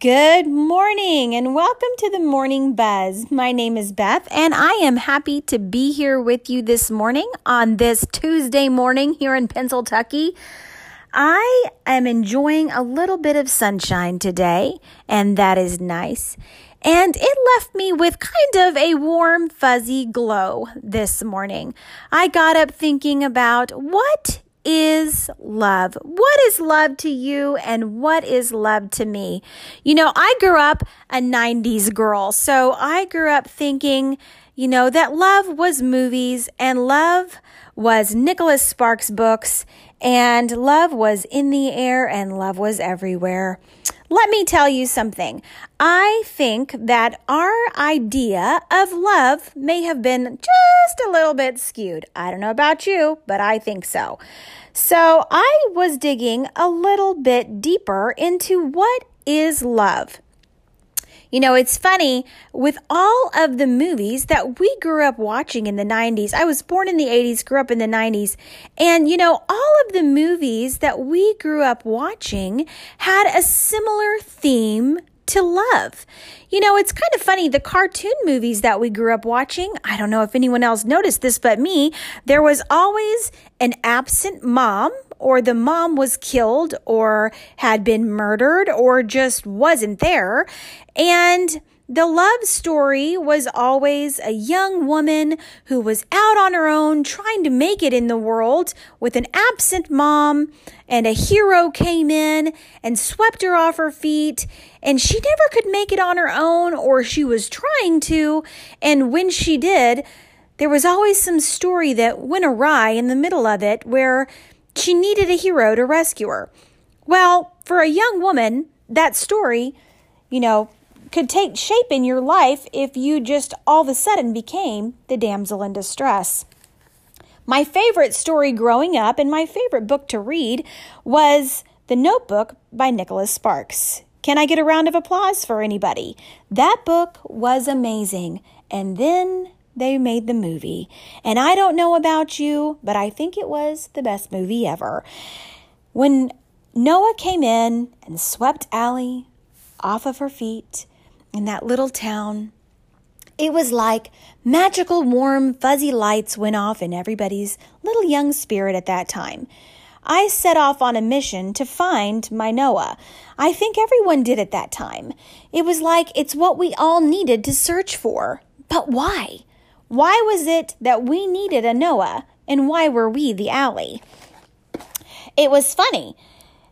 Good morning and welcome to the Morning Buzz. My name is Beth and I am happy to be here with you this morning on this Tuesday morning here in Pennsylvania. I am enjoying a little bit of sunshine today and that is nice. And it left me with kind of a warm, fuzzy glow this morning. I got up thinking about what is love? What is love to you and what is love to me? You know, I grew up a 90s girl, so I grew up thinking, you know, that love was movies and love was Nicholas Sparks books and love was in the air and love was everywhere. Let me tell you something. I think that our idea of love may have been just a little bit skewed. I don't know about you, but I think so. So I was digging a little bit deeper into what is love. You know, it's funny with all of the movies that we grew up watching in the 90s. I was born in the 80s, grew up in the 90s. And, you know, all of the movies that we grew up watching had a similar theme to love. You know, it's kind of funny. The cartoon movies that we grew up watching, I don't know if anyone else noticed this but me, there was always an absent mom or the mom was killed or had been murdered or just wasn't there. And the love story was always a young woman who was out on her own trying to make it in the world with an absent mom, and a hero came in and swept her off her feet, and she never could make it on her own, or she was trying to. And when she did, there was always some story that went awry in the middle of it where she needed a hero to rescue her. Well, for a young woman, that story, you know, could take shape in your life if you just all of a sudden became the damsel in distress. My favorite story growing up and my favorite book to read was The Notebook by Nicholas Sparks. Can I get a round of applause for anybody? That book was amazing. And then they made the movie. And I don't know about you, but I think it was the best movie ever. When Noah came in and swept Allie off of her feet in that little town. It was like magical, warm, fuzzy lights went off in everybody's little young spirit at that time. I set off on a mission to find my Noah. I think everyone did at that time. It was like it's what we all needed to search for. But why? Why was it that we needed a Noah, and why were we the Allie? It was funny.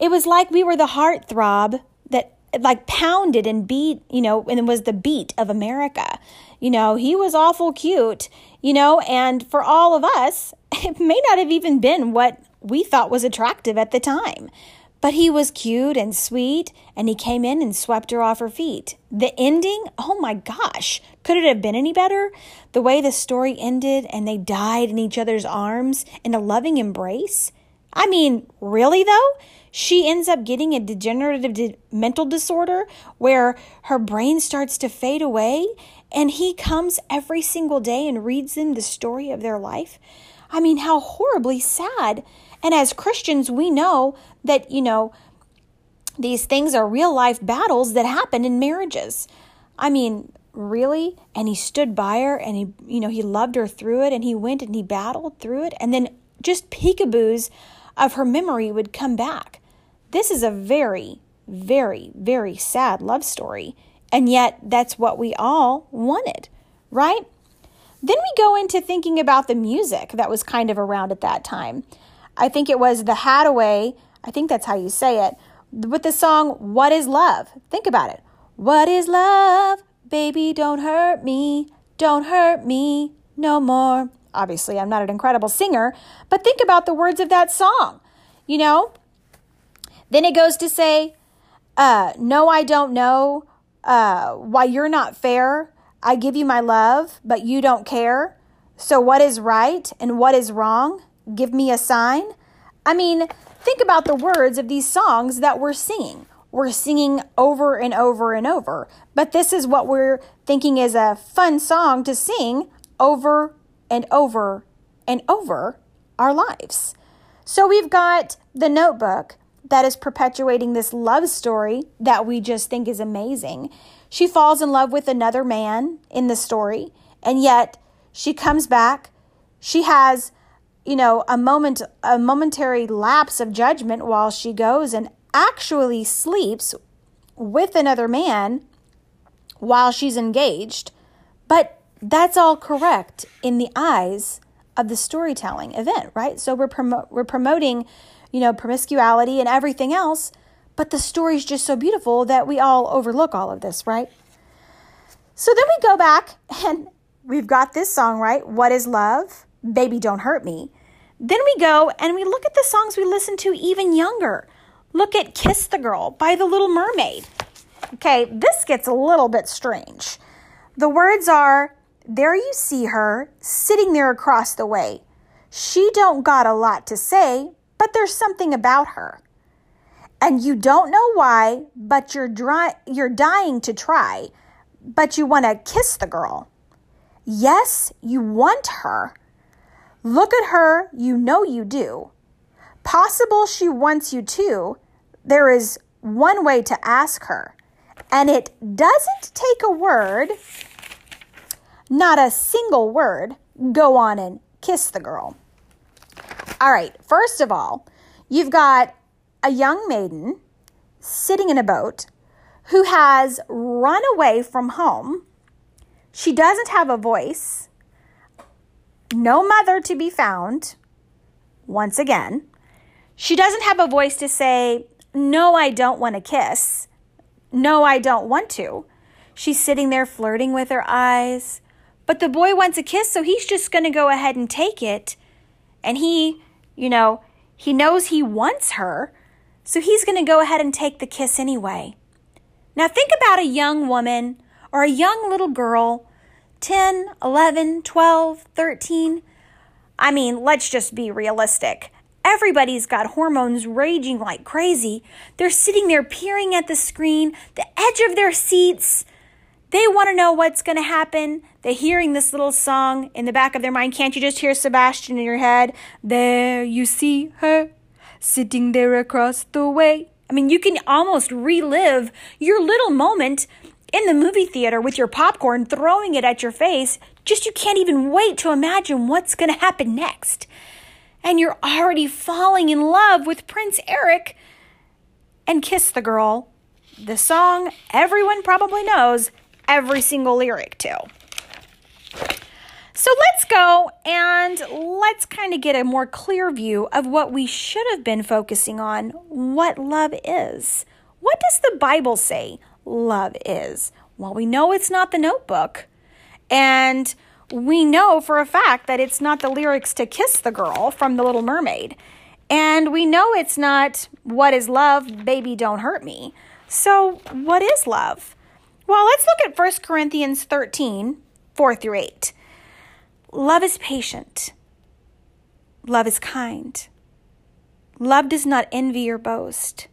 It was like we were the heartthrob that like pounded and beat, you know, and was the beat of America. You know, he was awful cute, you know, and for all of us, it may not have even been what we thought was attractive at the time. But he was cute and sweet, and he came in and swept her off her feet. The ending, oh my gosh, could it have been any better? The way the story ended and they died in each other's arms in a loving embrace. I mean, really though? She ends up getting a degenerative di- mental disorder where her brain starts to fade away, and he comes every single day and reads them the story of their life. I mean, how horribly sad. And as Christians, we know that, you know, these things are real life battles that happen in marriages. I mean, really? And he stood by her and he, you know, he loved her through it and he went and he battled through it. And then just peekaboos of her memory would come back. This is a very, very, very sad love story. And yet, that's what we all wanted, right? Then we go into thinking about the music that was kind of around at that time. I think it was the Haddaway, I think that's how you say it, with the song What is Love? Think about it. What is love? Baby, don't hurt me. Don't hurt me no more. Obviously, I'm not an incredible singer, but think about the words of that song. You know, then it goes to say, uh, No, I don't know uh, why you're not fair. I give you my love, but you don't care. So, what is right and what is wrong? Give me a sign. I mean, think about the words of these songs that we're singing. We're singing over and over and over, but this is what we're thinking is a fun song to sing over and over and over our lives. So we've got the notebook that is perpetuating this love story that we just think is amazing. She falls in love with another man in the story, and yet she comes back. She has, you know, a moment a momentary lapse of judgment while she goes and actually sleeps with another man while she's engaged. But that's all correct in the eyes of the storytelling event, right? So we're promo- we're promoting, you know, promiscuity and everything else, but the story's just so beautiful that we all overlook all of this, right? So then we go back and we've got this song, right? What is love? Baby don't hurt me. Then we go and we look at the songs we listened to even younger. Look at Kiss the Girl by The Little Mermaid. Okay, this gets a little bit strange. The words are there you see her, sitting there across the way. She don't got a lot to say, but there's something about her. And you don't know why, but you're dry, you're dying to try, but you want to kiss the girl. Yes, you want her. Look at her, you know you do. Possible she wants you too. There is one way to ask her, and it doesn't take a word not a single word, go on and kiss the girl. All right, first of all, you've got a young maiden sitting in a boat who has run away from home. She doesn't have a voice, no mother to be found. Once again, she doesn't have a voice to say, No, I don't want to kiss. No, I don't want to. She's sitting there flirting with her eyes, but the boy wants a kiss, so he's just going to go ahead and take it. And he, you know, he knows he wants her, so he's going to go ahead and take the kiss anyway. Now think about a young woman or a young little girl, 10, 11, 12, 13. I mean, let's just be realistic. Everybody's got hormones raging like crazy. They're sitting there peering at the screen, the edge of their seats, they want to know what's going to happen. They're hearing this little song in the back of their mind. Can't you just hear Sebastian in your head? There you see her sitting there across the way. I mean, you can almost relive your little moment in the movie theater with your popcorn, throwing it at your face. Just you can't even wait to imagine what's going to happen next. And you're already falling in love with Prince Eric and Kiss the Girl, the song everyone probably knows every single lyric to. So let's go and let's kind of get a more clear view of what we should have been focusing on what love is. What does the Bible say love is? Well, we know it's not the notebook. And we know for a fact that it's not the lyrics to Kiss the Girl from The Little Mermaid. And we know it's not What is Love? Baby, Don't Hurt Me. So, what is love? Well, let's look at 1 Corinthians 13 4 through 8. Love is patient, love is kind. Love does not envy or boast.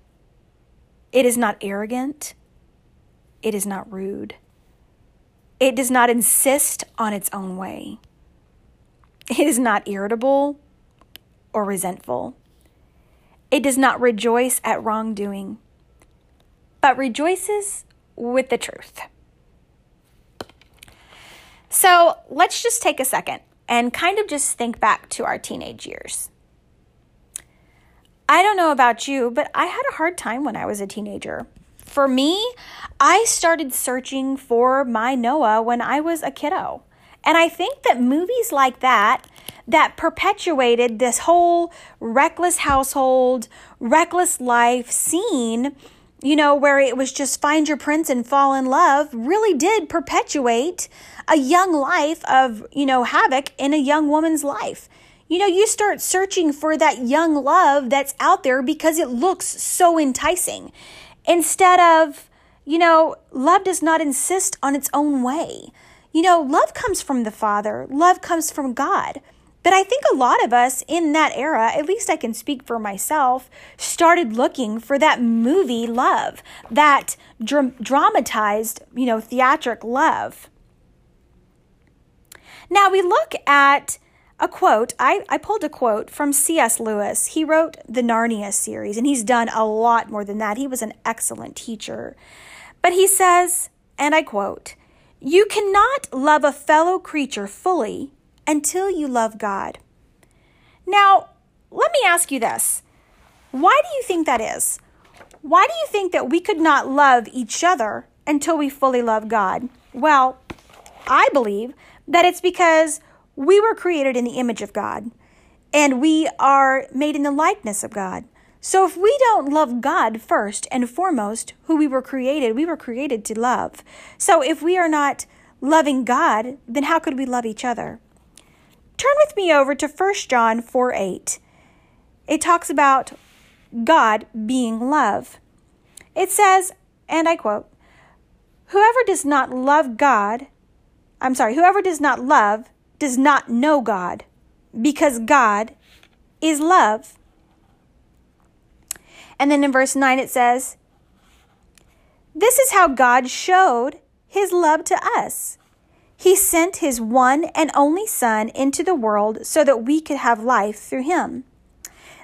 It is not arrogant. It is not rude. It does not insist on its own way. It is not irritable or resentful. It does not rejoice at wrongdoing, but rejoices with the truth. So let's just take a second and kind of just think back to our teenage years. I don't know about you, but I had a hard time when I was a teenager. For me, I started searching for my Noah when I was a kiddo. And I think that movies like that, that perpetuated this whole reckless household, reckless life scene, you know, where it was just find your prince and fall in love, really did perpetuate a young life of, you know, havoc in a young woman's life. You know, you start searching for that young love that's out there because it looks so enticing. Instead of, you know, love does not insist on its own way. You know, love comes from the Father, love comes from God. But I think a lot of us in that era, at least I can speak for myself, started looking for that movie love, that dr- dramatized, you know, theatric love. Now we look at a quote. I, I pulled a quote from C.S. Lewis. He wrote the Narnia series, and he's done a lot more than that. He was an excellent teacher. But he says, and I quote, You cannot love a fellow creature fully until you love God. Now, let me ask you this. Why do you think that is? Why do you think that we could not love each other until we fully love God? Well, I believe that it's because we were created in the image of God and we are made in the likeness of God. So if we don't love God first and foremost, who we were created, we were created to love. So if we are not loving God, then how could we love each other? Turn with me over to 1 John 4 8. It talks about God being love. It says, and I quote, Whoever does not love God, I'm sorry, whoever does not love does not know God, because God is love. And then in verse 9 it says, This is how God showed his love to us. He sent his one and only Son into the world so that we could have life through him.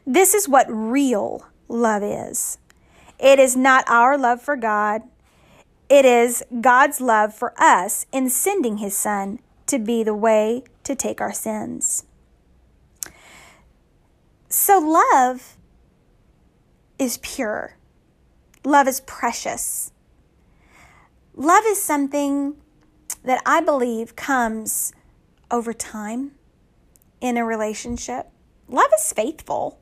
This is what real love is. It is not our love for God, it is God's love for us in sending his Son to be the way to take our sins. So, love is pure, love is precious. Love is something that I believe comes over time in a relationship. Love is faithful.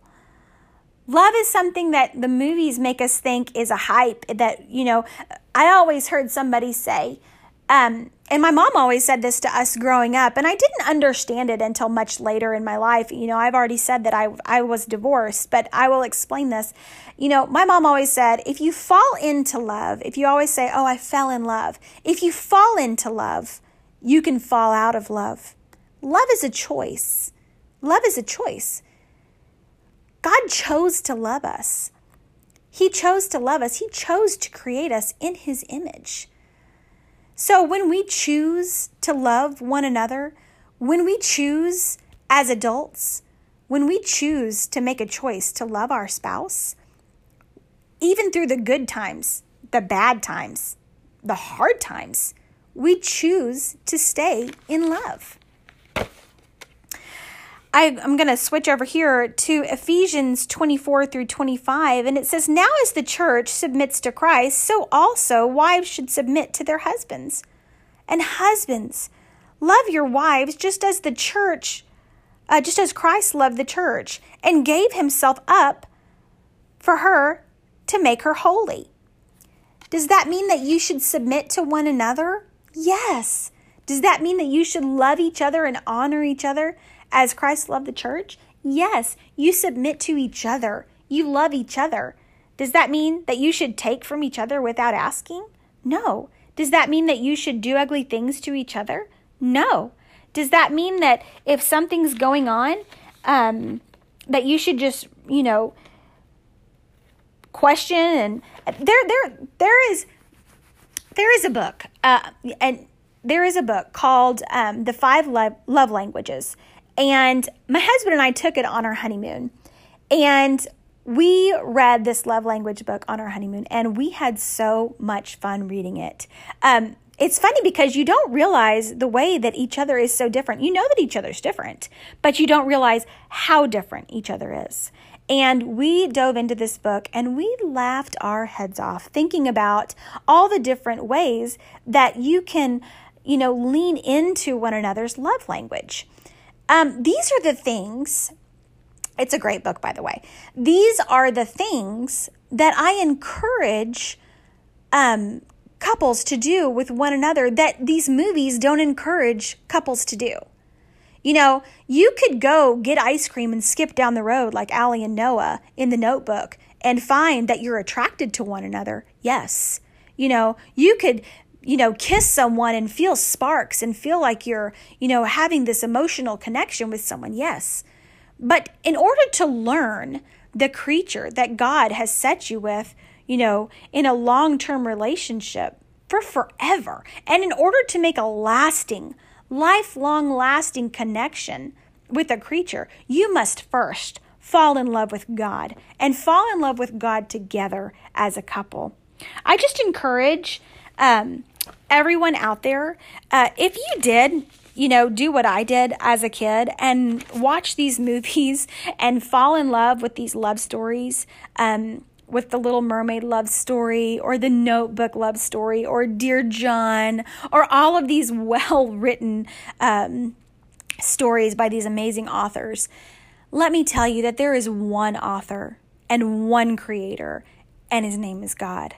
Love is something that the movies make us think is a hype that, you know, I always heard somebody say, um, and my mom always said this to us growing up, and I didn't understand it until much later in my life. You know, I've already said that I, I was divorced, but I will explain this. You know, my mom always said, if you fall into love, if you always say, oh, I fell in love, if you fall into love, you can fall out of love. Love is a choice. Love is a choice. God chose to love us. He chose to love us. He chose to create us in His image. So when we choose to love one another, when we choose as adults, when we choose to make a choice to love our spouse, even through the good times, the bad times, the hard times, we choose to stay in love. I, am going to switch over here to Ephesians 24 through 25, and it says, Now as the church submits to Christ, so also wives should submit to their husbands. And husbands, love your wives just as the church, uh, just as Christ loved the church and gave himself up for her to make her holy. Does that mean that you should submit to one another? Yes. Does that mean that you should love each other and honor each other? As Christ loved the church? Yes, you submit to each other. You love each other. Does that mean that you should take from each other without asking? No. Does that mean that you should do ugly things to each other? No. Does that mean that if something's going on, um, that you should just, you know, question and there, there, there is, there is a book, uh, and there is a book called um, "The Five Love, Love Languages," And my husband and I took it on our honeymoon. And we read this love language book on our honeymoon, and we had so much fun reading it. Um, it's funny because you don't realize the way that each other is so different. You know that each other's different, but you don't realize how different each other is. And we dove into this book and we laughed our heads off thinking about all the different ways that you can, you know, lean into one another's love language. Um, these are the things, it's a great book, by the way. These are the things that I encourage um, couples to do with one another that these movies don't encourage couples to do. You know, you could go get ice cream and skip down the road like Allie and Noah in the notebook and find that you're attracted to one another. Yes. You know, you could you know, kiss someone and feel sparks and feel like you're, you know, having this emotional connection with someone. Yes. But in order to learn the creature that God has set you with, you know, in a long term relationship for forever, and in order to make a lasting, lifelong lasting connection with a creature, you must first fall in love with God and fall in love with God together as a couple. I just encourage um, everyone out there, uh, if you did, you know, do what I did as a kid and watch these movies and fall in love with these love stories. Um, with the Little Mermaid love story or the Notebook love story or Dear John or all of these well written um, stories by these amazing authors. Let me tell you that there is one author and one creator, and his name is God.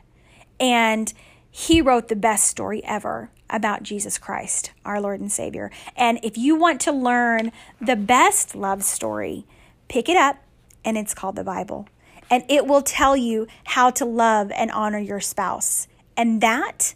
And he wrote the best story ever about Jesus Christ, our Lord and Savior. And if you want to learn the best love story, pick it up, and it's called the Bible. And it will tell you how to love and honor your spouse. And that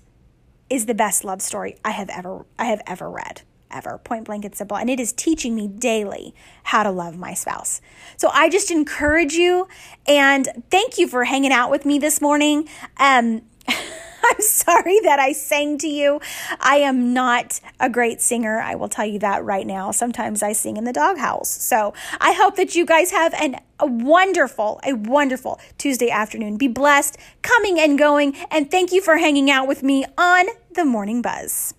is the best love story I have ever I have ever read ever, point blank and simple. And it is teaching me daily how to love my spouse. So I just encourage you and thank you for hanging out with me this morning. Um, I'm sorry that I sang to you. I am not a great singer. I will tell you that right now. Sometimes I sing in the doghouse. So I hope that you guys have an, a wonderful, a wonderful Tuesday afternoon. Be blessed, coming and going. And thank you for hanging out with me on the Morning Buzz.